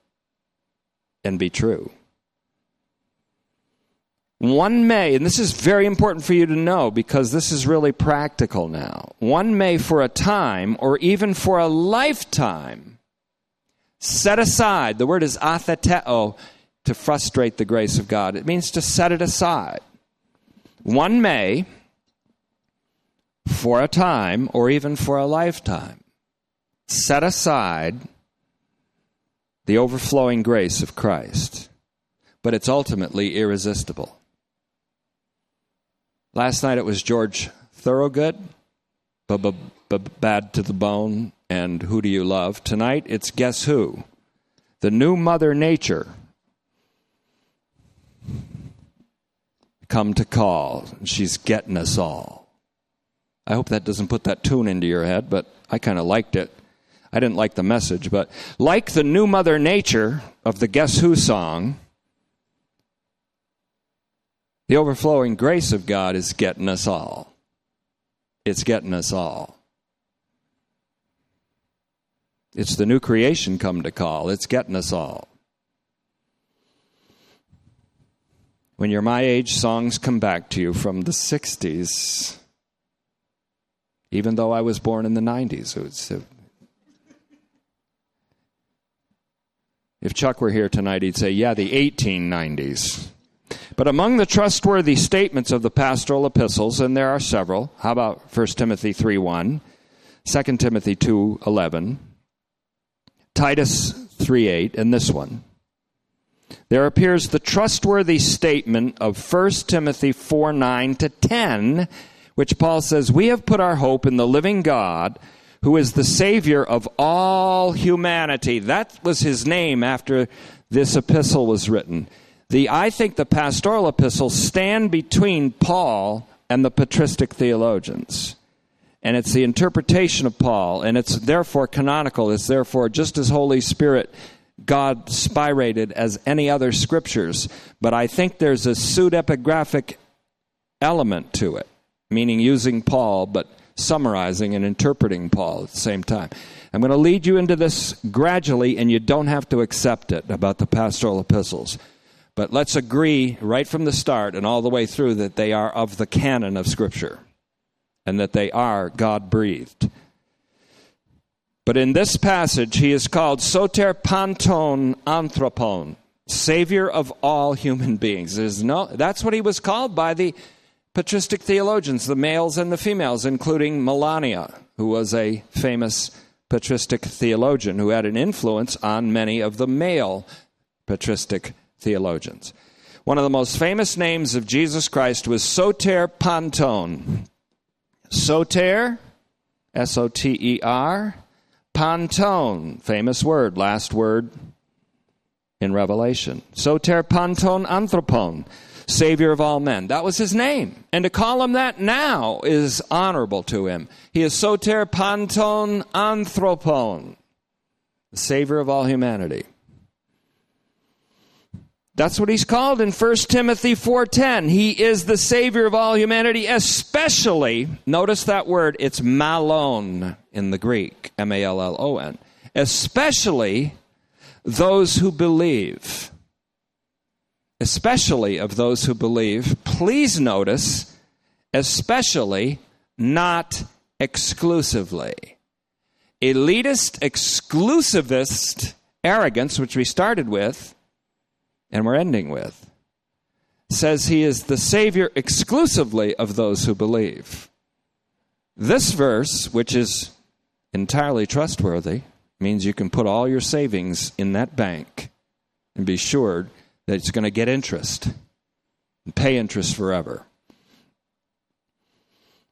and be true. One may, and this is very important for you to know because this is really practical now. One may, for a time or even for a lifetime, set aside. The word is atheteo, to frustrate the grace of God. It means to set it aside. One may, for a time or even for a lifetime. Set aside the overflowing grace of Christ, but it's ultimately irresistible. Last night it was George Thorogood, Bad to the Bone, and Who Do You Love? Tonight it's Guess Who? The new Mother Nature. Come to call. She's getting us all. I hope that doesn't put that tune into your head, but I kind of liked it. I didn't like the message, but like the new Mother Nature of the Guess Who song, the overflowing grace of God is getting us all. It's getting us all. It's the new creation come to call. It's getting us all. When you're my age, songs come back to you from the 60s even though I was born in the 90s. Was, uh, if Chuck were here tonight, he'd say, yeah, the 1890s. But among the trustworthy statements of the pastoral epistles, and there are several, how about 1 Timothy 3 1, 2 Timothy 2 11, Titus 3 8, and this one. There appears the trustworthy statement of 1 Timothy 4 9 to 10 which Paul says, We have put our hope in the living God, who is the Savior of all humanity. That was his name after this epistle was written. The, I think the pastoral epistles stand between Paul and the patristic theologians. And it's the interpretation of Paul, and it's therefore canonical. It's therefore just as Holy Spirit God spirated as any other scriptures. But I think there's a pseudepigraphic element to it meaning using Paul, but summarizing and interpreting Paul at the same time. I'm going to lead you into this gradually, and you don't have to accept it about the pastoral epistles. But let's agree right from the start and all the way through that they are of the canon of Scripture and that they are God breathed. But in this passage, he is called Soter Panton Anthropon, Savior of all human beings. There's no, that's what he was called by the patristic theologians, the males and the females, including Melania, who was a famous patristic theologian who had an influence on many of the male patristic theologians. One of the most famous names of Jesus Christ was Soter Panton. Soter, S O T E R, Panton, famous word, last word in Revelation. Soter Panton Anthropon. Savior of all men. That was his name. And to call him that now is honorable to him. He is Soter Panton Anthropon, the Savior of all humanity. That's what he's called in 1 Timothy 4:10. He is the savior of all humanity, especially notice that word, it's malon in the Greek, M A L L O N. Especially those who believe especially of those who believe, please notice, especially, not exclusively. Elitist, exclusivist arrogance, which we started with and we're ending with, says he is the Savior exclusively of those who believe. This verse, which is entirely trustworthy, means you can put all your savings in that bank and be sure that it's going to get interest. and pay interest forever.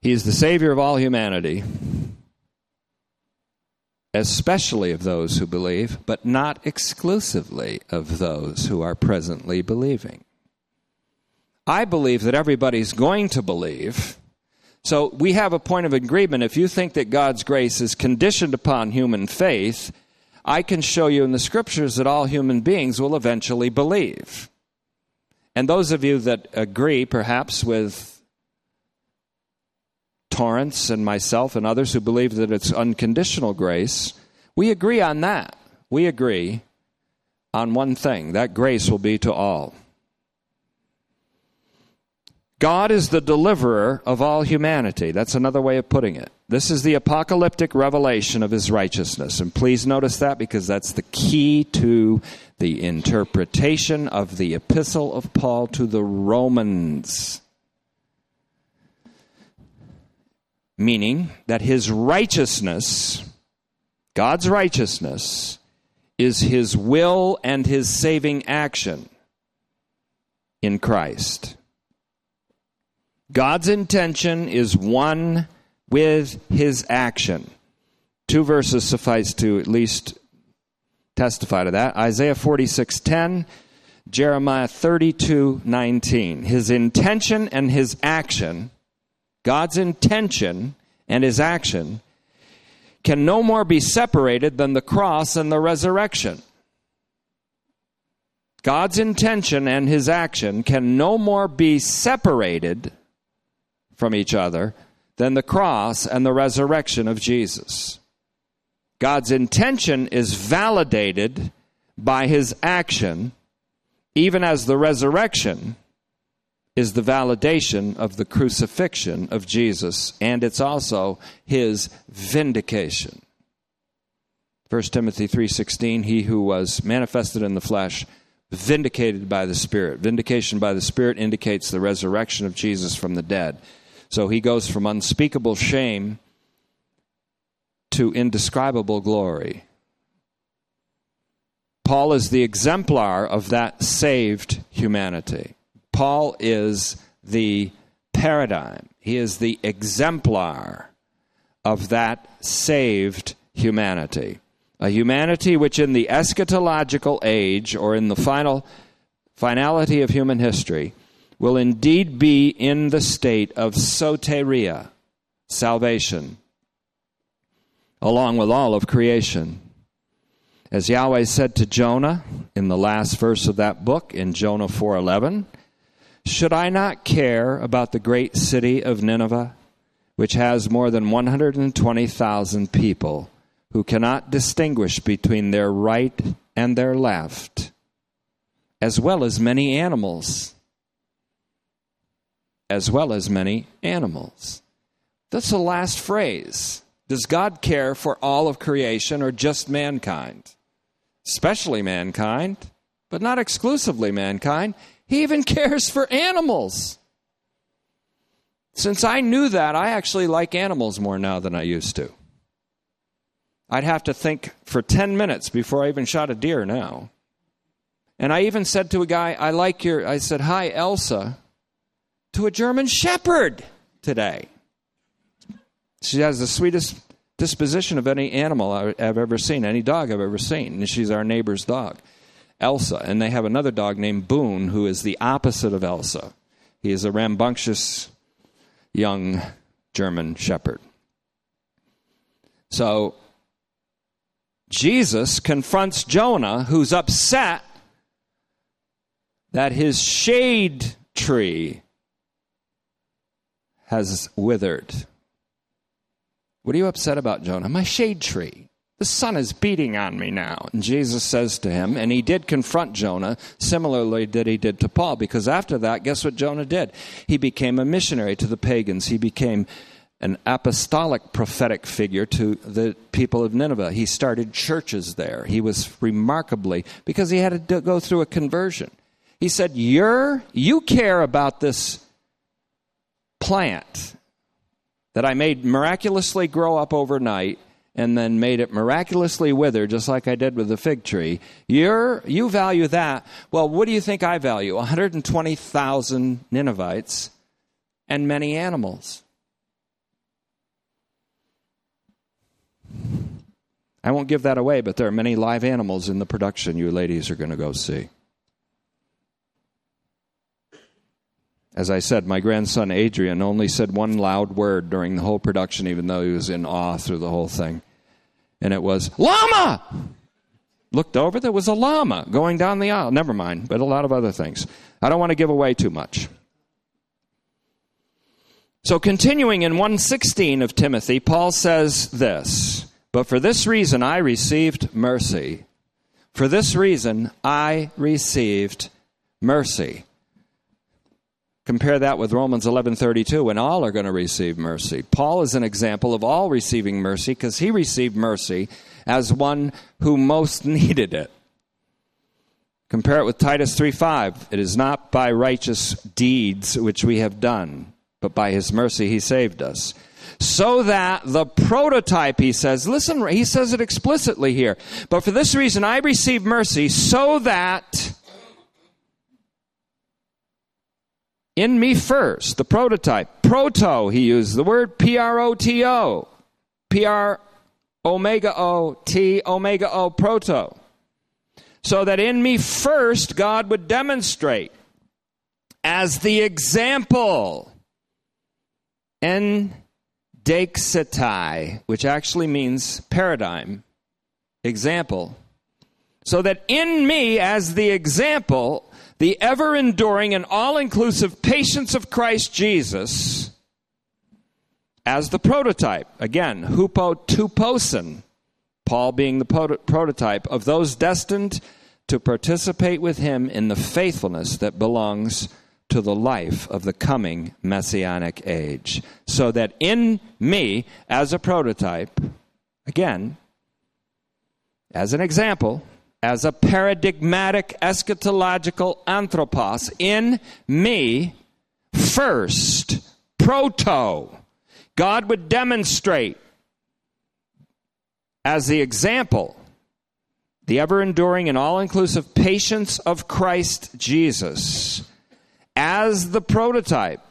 He is the Savior of all humanity, especially of those who believe, but not exclusively of those who are presently believing. I believe that everybody's going to believe. So we have a point of agreement. If you think that God's grace is conditioned upon human faith, I can show you in the scriptures that all human beings will eventually believe. And those of you that agree, perhaps, with Torrance and myself and others who believe that it's unconditional grace, we agree on that. We agree on one thing that grace will be to all. God is the deliverer of all humanity. That's another way of putting it. This is the apocalyptic revelation of his righteousness. And please notice that because that's the key to the interpretation of the epistle of Paul to the Romans. Meaning that his righteousness, God's righteousness, is his will and his saving action in Christ. God's intention is one with his action. Two verses suffice to at least testify to that. Isaiah 46:10, Jeremiah 32:19. His intention and his action, God's intention and his action can no more be separated than the cross and the resurrection. God's intention and his action can no more be separated from each other than the cross and the resurrection of Jesus. God's intention is validated by his action, even as the resurrection is the validation of the crucifixion of Jesus, and it's also his vindication. 1 Timothy 3:16 he who was manifested in the flesh vindicated by the spirit vindication by the spirit indicates the resurrection of Jesus from the dead so he goes from unspeakable shame to indescribable glory. Paul is the exemplar of that saved humanity. Paul is the paradigm, he is the exemplar of that saved humanity. A humanity which, in the eschatological age or in the final finality of human history, will indeed be in the state of soteria, salvation, along with all of creation. As Yahweh said to Jonah in the last verse of that book in Jonah 4:11, should I not care about the great city of Nineveh, which has more than 120,000 people who cannot distinguish between their right and their left, as well as many animals? as well as many animals. That's the last phrase. Does God care for all of creation or just mankind? Especially mankind, but not exclusively mankind. He even cares for animals. Since I knew that, I actually like animals more now than I used to. I'd have to think for 10 minutes before I even shot a deer now. And I even said to a guy, I like your, I said, Hi, Elsa to a German Shepherd today. She has the sweetest disposition of any animal I've ever seen, any dog I've ever seen. And she's our neighbor's dog, Elsa. And they have another dog named Boone, who is the opposite of Elsa. He is a rambunctious young German shepherd. So Jesus confronts Jonah, who's upset that his shade tree has withered. What are you upset about, Jonah? My shade tree. The sun is beating on me now. And Jesus says to him, and he did confront Jonah similarly that he did to Paul, because after that, guess what Jonah did? He became a missionary to the pagans. He became an apostolic prophetic figure to the people of Nineveh. He started churches there. He was remarkably, because he had to go through a conversion. He said, You're, you care about this plant that I made miraculously grow up overnight and then made it miraculously wither, just like I did with the fig tree, you're, you value that. Well, what do you think I value? 120,000 Ninevites and many animals. I won't give that away, but there are many live animals in the production you ladies are going to go see. As I said, my grandson Adrian only said one loud word during the whole production, even though he was in awe through the whole thing. And it was, Llama! Looked over, there was a llama going down the aisle. Never mind, but a lot of other things. I don't want to give away too much. So, continuing in 116 of Timothy, Paul says this But for this reason I received mercy. For this reason I received mercy. Compare that with Romans 11:32 when all are going to receive mercy. Paul is an example of all receiving mercy because he received mercy as one who most needed it. Compare it with Titus 3:5. It is not by righteous deeds which we have done, but by his mercy he saved us. So that the prototype, he says, listen, he says it explicitly here. But for this reason I received mercy so that in me first, the prototype. Proto, he used the word P R O T O. P R omega O T omega O proto. So that in me first God would demonstrate as the example. En dexetai, which actually means paradigm, example. So that in me, as the example, the ever enduring and all inclusive patience of Christ Jesus as the prototype. Again, hupo hupotuposin, Paul being the prototype of those destined to participate with him in the faithfulness that belongs to the life of the coming messianic age. So that in me, as a prototype, again, as an example, as a paradigmatic eschatological anthropos in me first, proto. God would demonstrate as the example the ever enduring and all inclusive patience of Christ Jesus as the prototype,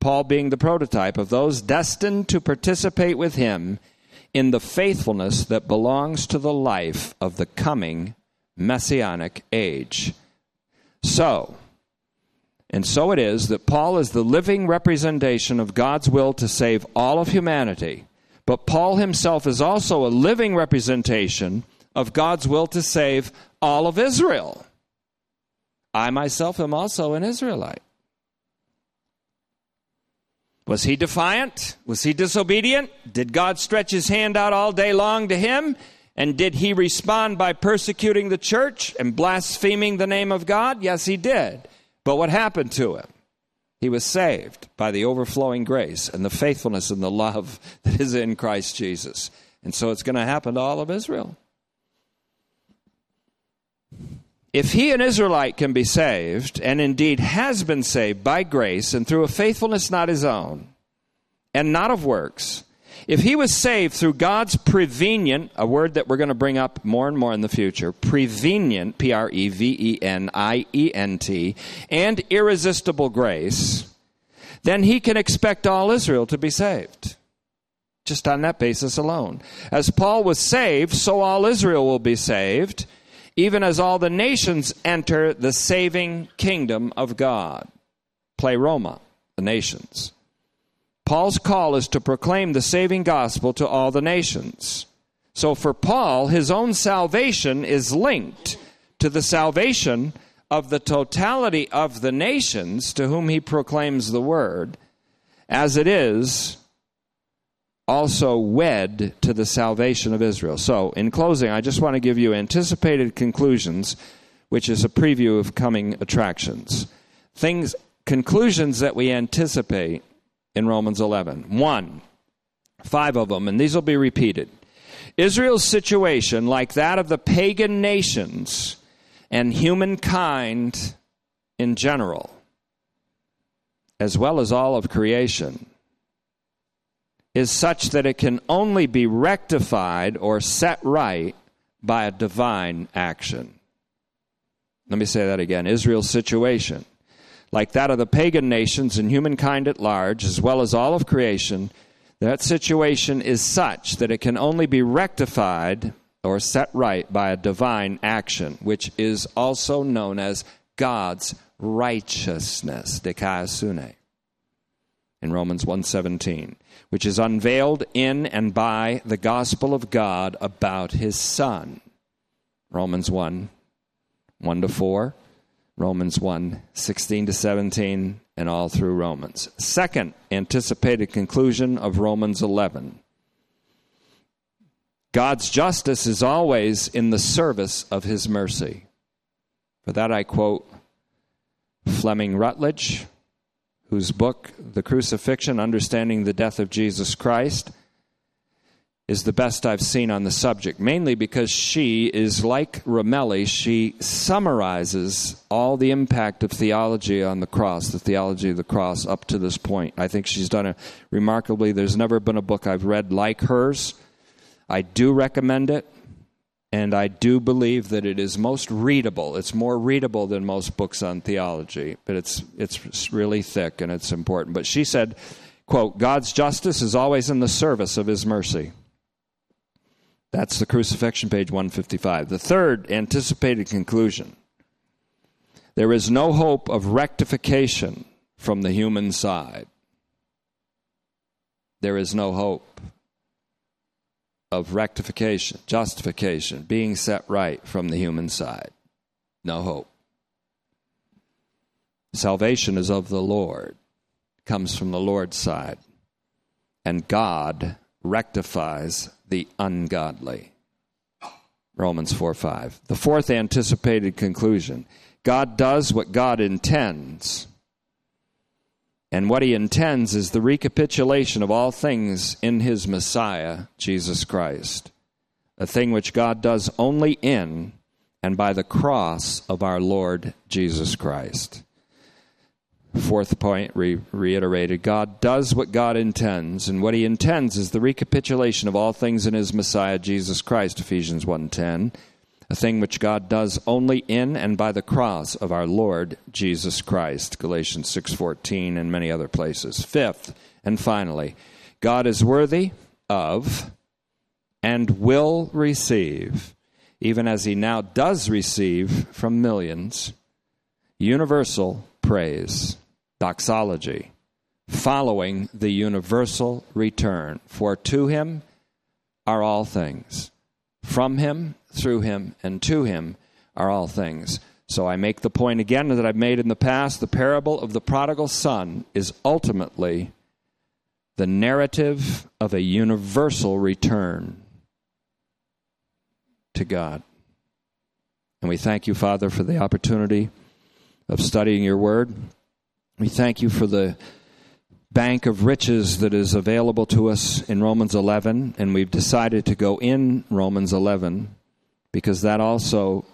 Paul being the prototype of those destined to participate with him in the faithfulness that belongs to the life of the coming messianic age. So, and so it is that Paul is the living representation of God's will to save all of humanity. But Paul himself is also a living representation of God's will to save all of Israel. I myself am also an Israelite. Was he defiant? Was he disobedient? Did God stretch his hand out all day long to him? And did he respond by persecuting the church and blaspheming the name of God? Yes, he did. But what happened to him? He was saved by the overflowing grace and the faithfulness and the love that is in Christ Jesus. And so it's going to happen to all of Israel. If he, an Israelite, can be saved, and indeed has been saved by grace and through a faithfulness not his own, and not of works, if he was saved through God's prevenient, a word that we're going to bring up more and more in the future, prevenient, P R E V E N I E N T, and irresistible grace, then he can expect all Israel to be saved. Just on that basis alone. As Paul was saved, so all Israel will be saved even as all the nations enter the saving kingdom of God. Pleroma, the nations. Paul's call is to proclaim the saving gospel to all the nations. So for Paul, his own salvation is linked to the salvation of the totality of the nations to whom he proclaims the word, as it is also wed to the salvation of Israel. So, in closing, I just want to give you anticipated conclusions, which is a preview of coming attractions. Things, conclusions that we anticipate in Romans 11. One, five of them, and these will be repeated. Israel's situation, like that of the pagan nations and humankind in general, as well as all of creation, is such that it can only be rectified or set right by a divine action. Let me say that again. Israel's situation, like that of the pagan nations and humankind at large, as well as all of creation, that situation is such that it can only be rectified or set right by a divine action, which is also known as God's righteousness, dikaiosune, in Romans 1:17, which is unveiled in and by the gospel of God about his son. Romans 1 1 to 4, Romans 1 16 to 17, and all through Romans. Second anticipated conclusion of Romans 11. God's justice is always in the service of his mercy. For that I quote Fleming Rutledge, whose book, The Crucifixion Understanding the Death of Jesus Christ, is the best I've seen on the subject, mainly because she is like Ramelli. She summarizes all the impact of theology on the cross, the theology of the cross up to this point. I think she's done it remarkably. There's never been a book I've read like hers. I do recommend it, and I do believe that it is most readable. It's more readable than most books on theology, but it's it's really thick and it's important. But she said, quote, God's justice is always in the service of his mercy. That's the crucifixion, page 155. The third anticipated conclusion there is no hope of rectification from the human side. There is no hope of rectification, justification, being set right from the human side. No hope. Salvation is of the Lord, comes from the Lord's side, and God rectifies the ungodly. Romans 4 5. The fourth anticipated conclusion God does what God intends. And what he intends is the recapitulation of all things in his Messiah, Jesus Christ. A thing which God does only in and by the cross of our Lord Jesus Christ. Fourth point re- reiterated God does what God intends, and what he intends is the recapitulation of all things in his Messiah, Jesus Christ, Ephesians 1.10, a thing which God does only in and by the cross of our Lord Jesus Christ, Galatians 6.14, and many other places. Fifth, and finally, God is worthy of and will receive, even as he now does receive from millions, universal praise doxology, following the universal return. For to him are all things. From him, through him, and to him are all things. So I make the point again that I've made in the past the parable of the prodigal son is ultimately the narrative of a universal return to God. And we thank you, Father, for the opportunity of studying your word. We thank you for the bank of riches that is available to us in Romans 11, and we've decided to go in Romans 11 because that also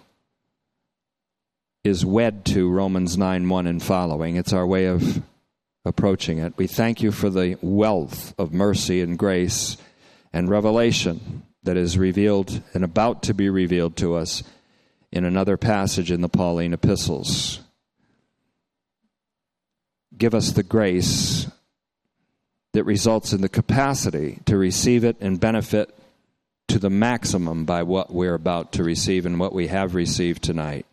is wed to Romans 9 1 and following. It's our way of approaching it. We thank you for the wealth of mercy and grace and revelation that is revealed and about to be revealed to us in another passage in the Pauline epistles give us the grace that results in the capacity to receive it and benefit to the maximum by what we're about to receive and what we have received tonight.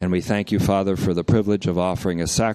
And we thank you, Father, for the privilege of offering a sacrifice.